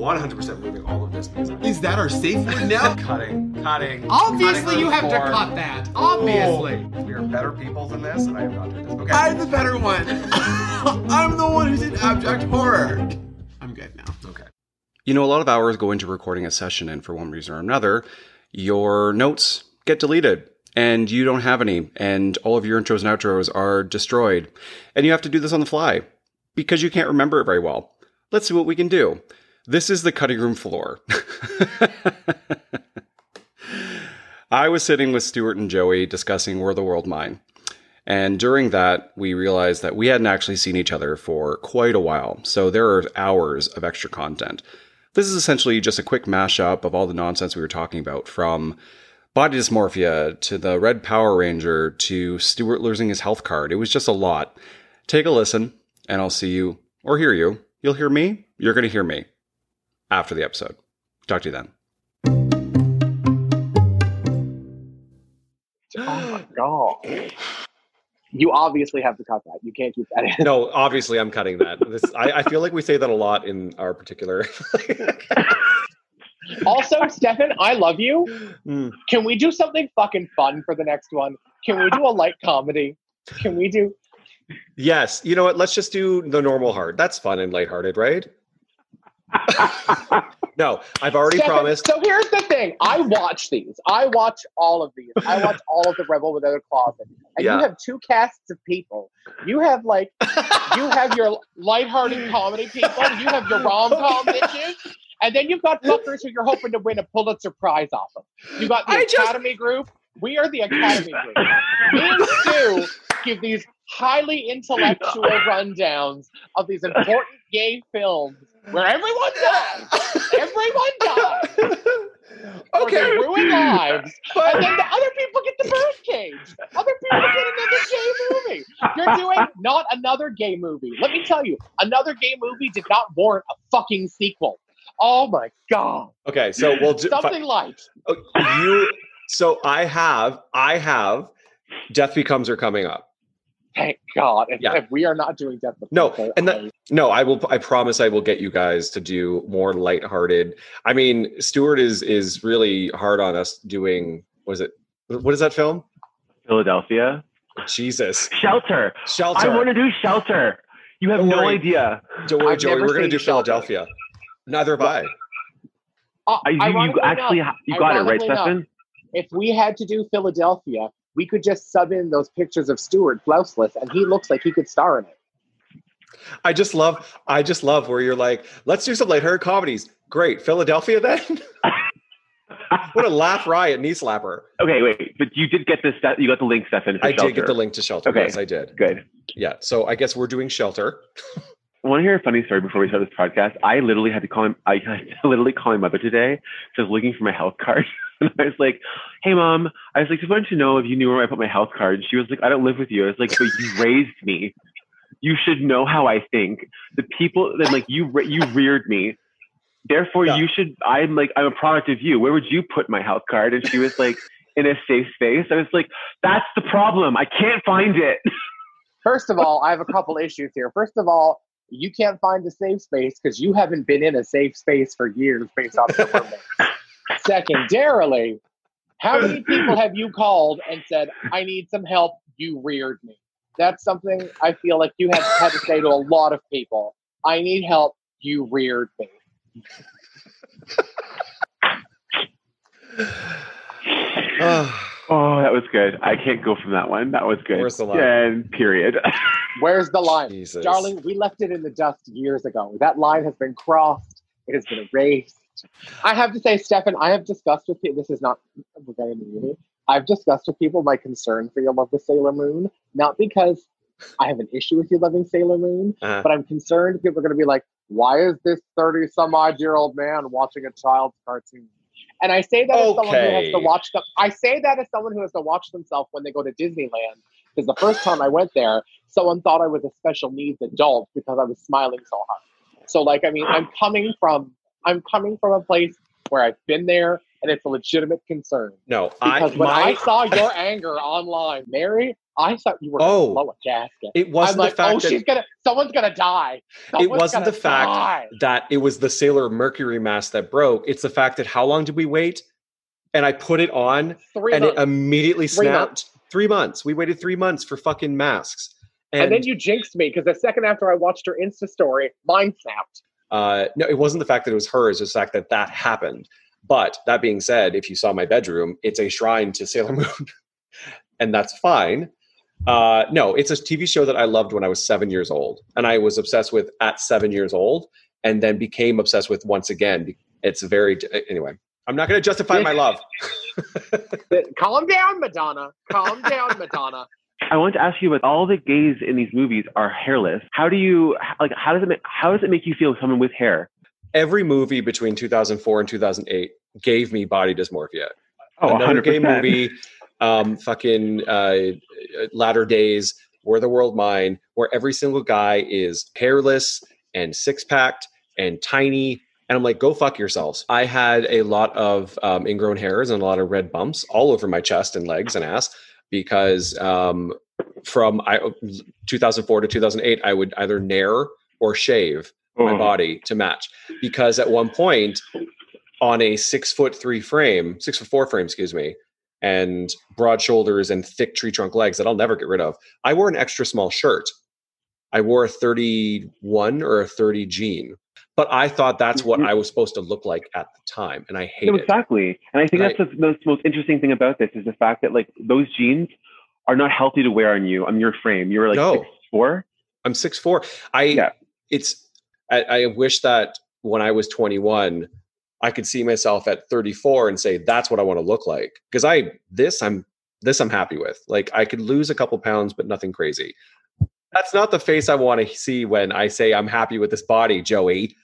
100% moving all of this because I'm Is that our safe word now? cutting, cutting. Obviously, cutting you have to cut that. Oh, Obviously. We are better people than this, and I am not doing this. Okay. I'm the better one. I'm the one who's in abject horror. I'm good now. okay. You know, a lot of hours go into recording a session, and for one reason or another, your notes get deleted and you don't have any, and all of your intros and outros are destroyed. And you have to do this on the fly because you can't remember it very well. Let's see what we can do. This is the cutting room floor. I was sitting with Stuart and Joey discussing Were the World Mine. And during that, we realized that we hadn't actually seen each other for quite a while. So there are hours of extra content. This is essentially just a quick mashup of all the nonsense we were talking about from body dysmorphia to the Red Power Ranger to Stuart losing his health card. It was just a lot. Take a listen, and I'll see you or hear you. You'll hear me, you're going to hear me after the episode. Talk to you then. Oh my god. You obviously have to cut that. You can't keep that in. No, obviously I'm cutting that. This I, I feel like we say that a lot in our particular. Also, Stefan, I love you. Mm. Can we do something fucking fun for the next one? Can we do a light comedy? Can we do yes, you know what? Let's just do the normal heart. That's fun and lighthearted, right? No, I've already promised. So here's the thing. I watch these. I watch all of these. I watch all of the Rebel Without a Closet. And Yeah. you have two casts of people. You have like you have your lighthearted comedy people, you have your rom-com bitches, and then you've got fuckers who you're hoping to win a Pulitzer Prize off of. You got the I just- Academy group. We are the Academy group. Me and Stu give these highly intellectual rundowns of these important gay films where everyone dies. Everyone dies. Okay, ruin lives. And but then the other people get the birdcage. Other people get another gay movie. You're doing not another gay movie. Let me tell you, another gay movie did not warrant a fucking sequel. Oh my god. okay, so we'll do Something like Oh, you. So I have, I have, Death Becomes Her coming up. Thank God. If, Yeah. if we are not doing Death No, Before, and the- I- No, I will. I promise I will get you guys to do more lighthearted. I mean, Stuart is is really hard on us doing. Was it? What is that film? Philadelphia. Jesus, Shelter. Shelter. I want to do Shelter. You have Don't no worry. idea. Don't worry, I've Joey. We're going to do Shelter. Philadelphia. Neither have I. Uh, you, you actually enough, you got it right, enough, Stefan. if we had to do Philadelphia, we could just sub in those pictures of Stuart blouseless, and he looks like he could star in it. I just love. I just love where you're like, let's do some lighthearted comedies. Great, Philadelphia then. what a laugh riot, knee slapper. Okay, wait, but you did get this. You got the link, Stefan. I Shelter. did get the link to Shelter. Okay. Yes, I did. Good. Yeah. So I guess we're doing Shelter. I want to hear a funny story before we start this podcast. I literally had to call him. I had to literally call my mother today. So I was looking for my health card, and I was like, "Hey, mom," I was like, "Just wanted to know if you knew where I put my health card." And she was like, "I don't live with you." I was like, "But you raised me. You should know how I think. The people that like you, you reared me. Therefore, Yeah. you should. I'm like, I'm a product of you. Where would you put my health card?" And she was like, "In a safe space." I was like, "That's the problem. I can't find it." First of all, I have a couple issues here. First of all, you can't find a safe space because you haven't been in a safe space for years based on your. Secondarily, how many people have you called and said, I need some help, you reared me? That's something I feel like you have had to say to a lot of people. I need help, you reared me. Oh, that was good. I can't go from that one. That was good. Where's the line? And period. Where's the line? Jesus. Darling, we left it in the dust years ago. That line has been crossed. It has been erased. I have to say, Stefan, I have discussed with you. This is not regarding the movie. I've discussed with people my concern for your love of Sailor Moon, not because I have an issue with you loving Sailor Moon, Uh-huh. but I'm concerned people are going to be like, "Why is this thirty some odd year old man watching a child's cartoon?" And I say that as someone who has to watch them. I say that as someone who has to watch themselves when they go to Disneyland. Because the first time I went there, someone thought I was a special needs adult because I was smiling so hard. So, like, I mean, I'm coming from I'm coming from a place where I've been there, and it's a legitimate concern. No, I Because when my I saw your anger online, Mary, I thought you were Oh. blow a gasket. It I'm wasn't like, the fact oh, that she's gonna, someone's gonna die. Someone's wasn't the fact die. that it was the Sailor Mercury mask that broke. It's the fact that how long did we wait? And I put it on Three and it months. immediately Three snapped. months. Three months. We waited three months for fucking masks. And, and then you jinxed me because the second after I watched her Insta story, mine snapped. Uh, no, it wasn't the fact that it was hers. It's the fact that that happened. But that being said, if you saw my bedroom, it's a shrine to Sailor Moon, and that's fine. Uh, no, it's a TV show that I loved when I was seven years old, and I was obsessed with at seven years old, and then became obsessed with once again. It's very anyway. I'm not going to justify my love. Calm down, Madonna. Calm down, Madonna. I want to ask you about all the gays in these movies are hairless. How do you like? How does it make, how does it make you feel? Someone with hair? Every movie between 2004 and 2008 gave me body dysmorphia. Oh, another 100%. gay movie, um, fucking uh, Latter Days, Were the World Mine, where every single guy is hairless and six packed and tiny. And I'm like, go fuck yourselves. I had a lot of um, ingrown hairs and a lot of red bumps all over my chest and legs and ass because um, from I, 2004 to 2008, I would either nair or shave my Oh. body to match because at one point on a six foot three frame, six foot four frame, excuse me, and broad shoulders and thick tree trunk legs that I'll never get rid of, I wore an extra small shirt. I wore a 31 or a 30 jean, but I thought that's what mm-hmm. I was supposed to look like at the time, and I hate No, it. exactly. And I think Right. that's the most, most interesting thing about this is the fact that like those jeans are not healthy to wear on you on your frame. You're like No. six four. I'm six four. I Yeah. it's I, I wish that when I was 21, I could see myself at 34 and say that's what I want to look like. Because I this I'm this I'm happy with. Like I could lose a couple pounds, but nothing crazy. That's not the face I want to see when I say I'm happy with this body, Joey.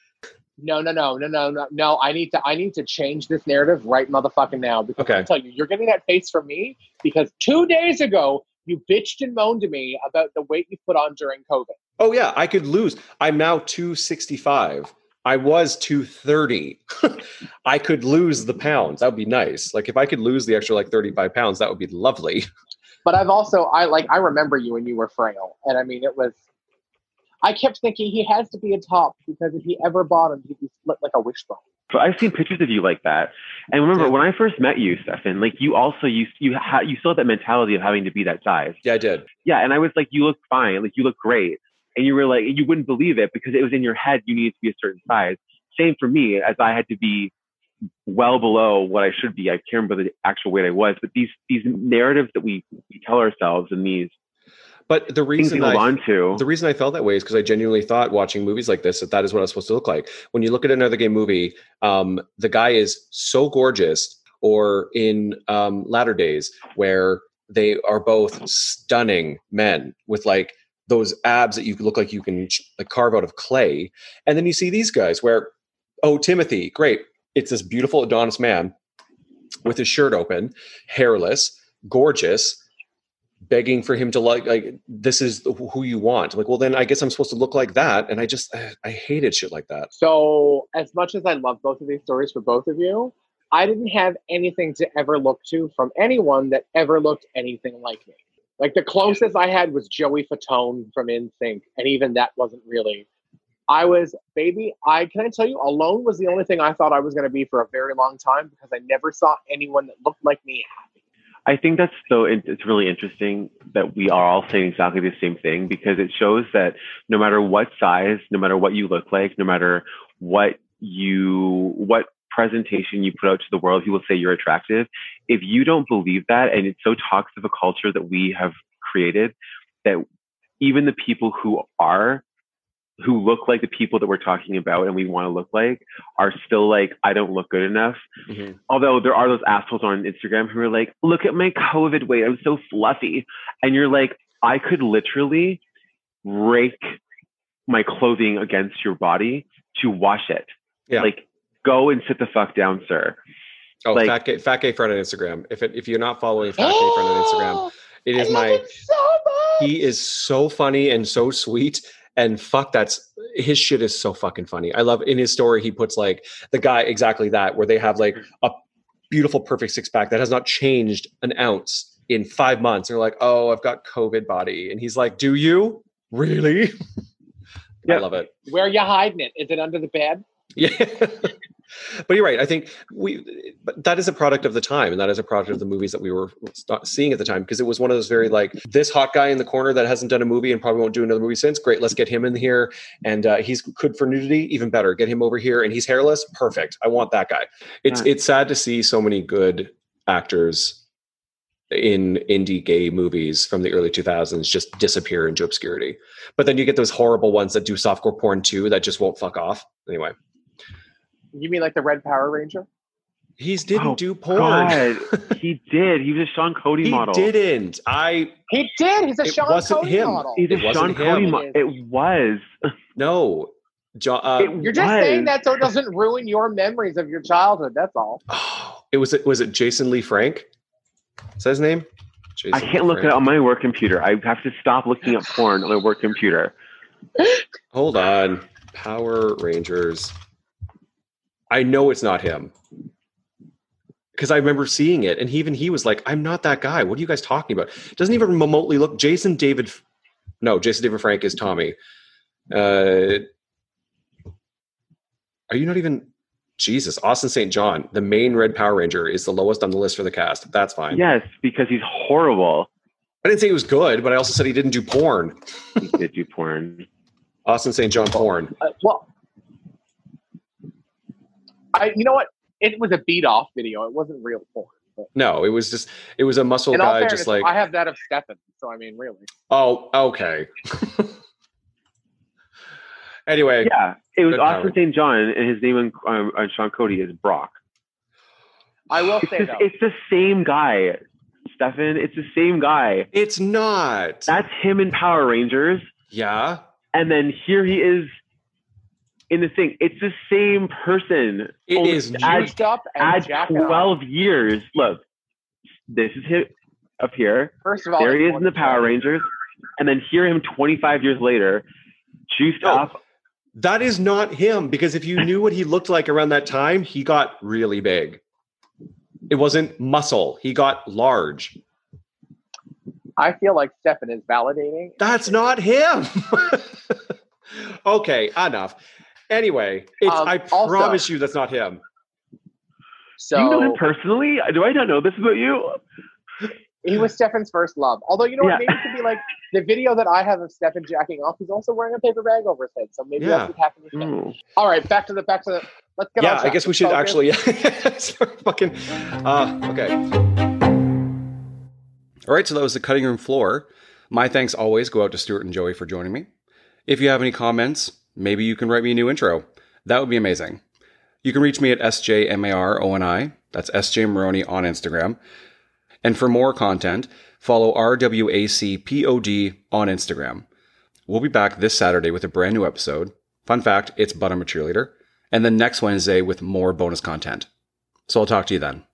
No, no, no, no, no, no, no. I need to I need to change this narrative right motherfucking now. Because Okay. I tell you, you're getting that face from me because two days ago you bitched and moaned to me about the weight you put on during COVID. Oh yeah, I could lose. I'm now 265. I was 230. I could lose the pounds. That would be nice. Like if I could lose the extra like 35 pounds, that would be lovely. But I've also I like I remember you when you were frail. And I mean it was I kept thinking he has to be a top because if he ever bottomed, he'd be split like a wishbone. So I've seen pictures of you like that. And remember Yeah. when I first met you, Stefan, like you also you you ha- you still had that mentality of having to be that size. Yeah, I did. Yeah, and I was like, you look fine, like you look great, and you were like, you wouldn't believe it because it was in your head you needed to be a certain size. Same for me, as I had to be well below what I should be. I can't remember the actual weight I was, but these these narratives that we, we tell ourselves and these But the reason I, on to. the reason I felt that way is because I genuinely thought watching movies like this that that is what I was supposed to look like. When you look at another gay movie, um, the guy is so gorgeous, or in um, latter days where they are both stunning men with like those abs that you look like you can like carve out of clay, and then you see these guys where, oh Timothy, great, it's this beautiful Adonis man with his shirt open, hairless, gorgeous, begging for him to like like this is who you want. I'm like, well, then I guess I'm supposed to look like that, and I just I hated shit like that. So, as much as I love both of these stories for both of you, I didn't have anything to ever look to from anyone that ever looked anything like me. Like the closest I had was Joey Fatone from NSYNC, and even that wasn't really. I was baby. I can I tell you, alone was the only thing I thought I was going to be for a very long time because I never saw anyone that looked like me happy. I think that's so it's really interesting that we are all saying exactly the same thing because it shows that no matter what size, no matter what you look like, no matter what you what presentation you put out to the world, people say you're attractive. If you don't believe that, and it's so toxic of a culture that we have created, that even the people who are who look like the people that we're talking about and we want to look like are still like, I don't look good enough mm-hmm. although there are those assholes on Instagram who are like, look at my COVID weight. I'm so fluffy. And you're like, I could literally rake my clothing against your body to wash it. Yeah. Like, go and sit the fuck down, sir. Oh, Like- fat gay, fat gay friend on Instagram. If it, if you're not following fat gay friend on Instagram, it is I love my. it so much. He is so funny and so sweet. And fuck, that's his shit is so fucking funny. I love in his story he puts like the guy exactly that where they have like a beautiful perfect six pack that has not changed an ounce in five months. And they're like, oh, I've got COVID body. And he's like, do you? Really? yeah. I love it. Where are you hiding it? Is it under the bed? Yeah. but you're right. I think we, but that is a product of the time, and that is a product of the movies that we were seeing at the time because it was one of those very like this hot guy in the corner that hasn't done a movie and probably won't do another movie since. Great, let's get him in here, and uh, he's good for nudity, even better. Get him over here, and he's hairless. Perfect. I want that guy. It's it's sad to see so many good actors in indie gay movies from the early 2000s just disappear into obscurity. But then you get those horrible ones that do softcore porn too that just won't fuck off. Anyway. You mean like the Red Power Ranger? He's didn't Oh, do porn. God, he did. He was a Sean Cody he model. He didn't. I He did. He's a It Sean wasn't Cody him. model. He's a It wasn't Sean Cody him. model. It was. no. Jo- uh, It You're just was. saying that so it doesn't ruin your memories of your childhood. That's all. oh, it was it was it Jason Lee Frank? Is that his name? Jason I can't look it Frank. up on my work computer. I have to stop looking up porn on my work computer. Hold on. Power Rangers. I know it's not him. Because I remember seeing it, and he, even he was like, I'm not that guy. What are you guys talking about? Doesn't even remotely look Jason David no, Jason David Frank is Tommy. Uh are you not even Jesus, Austin St. John, the main Red Power Ranger, is the lowest on the list for the cast. That's fine. Yes, because he's horrible. I didn't say he was good, but I also said he didn't do porn. He did do porn. Austin St. John porn. Uh, well, I. You know what? It was a beat off video. It wasn't real porn. But No, it was just it was a muscle in guy, fairness, just like I have that of Stefan. So I mean, really. oh, okay. anyway, Yeah, it was Austin St. John, and his name on, on, on Sean Cody is Brock. I will It's, say just, though. it's the same guy, Stefan. It's the same guy. it's not. That's him in Power Rangers, yeah, and then here he is in the thing. It's the same person. It Only is add, Juiced up and add jacked up. twelve years. Look, this is him up here. First of all, There he is in the Power Rangers, and then hear him twenty five years later, juiced No. up. that is not him. Because if you knew what he looked like around that time, he got really big. It wasn't muscle. He got large. I feel like Stefan is validating. That's not him. okay, enough. Anyway, it's, Um, I also- promise you that's not him. So Do you know him personally? Do I not know this about you? he was Stefan's first love. Although you know Yeah. what, maybe it could be like the video that I have of Stefan jacking off. He's also wearing a paper bag over his head. So maybe Yeah. that's what happened with Stefan. Mm. All right, back to the back to the. Let's get. on yeah, I guess we should focus. actually start fucking. Uh, okay. All right, so that was the cutting room floor. My thanks always go out to Stuart and Joey for joining me. If you have any comments, maybe you can write me a new intro. That would be amazing. You can reach me at SJMARONI. That's SJ Maroney on Instagram. And for more content, follow RWACPOD on Instagram. We'll be back this Saturday with a brand new episode. Fun fact, it's But I'm a Cheerleader. And then next Wednesday with more bonus content. So I'll talk to you then.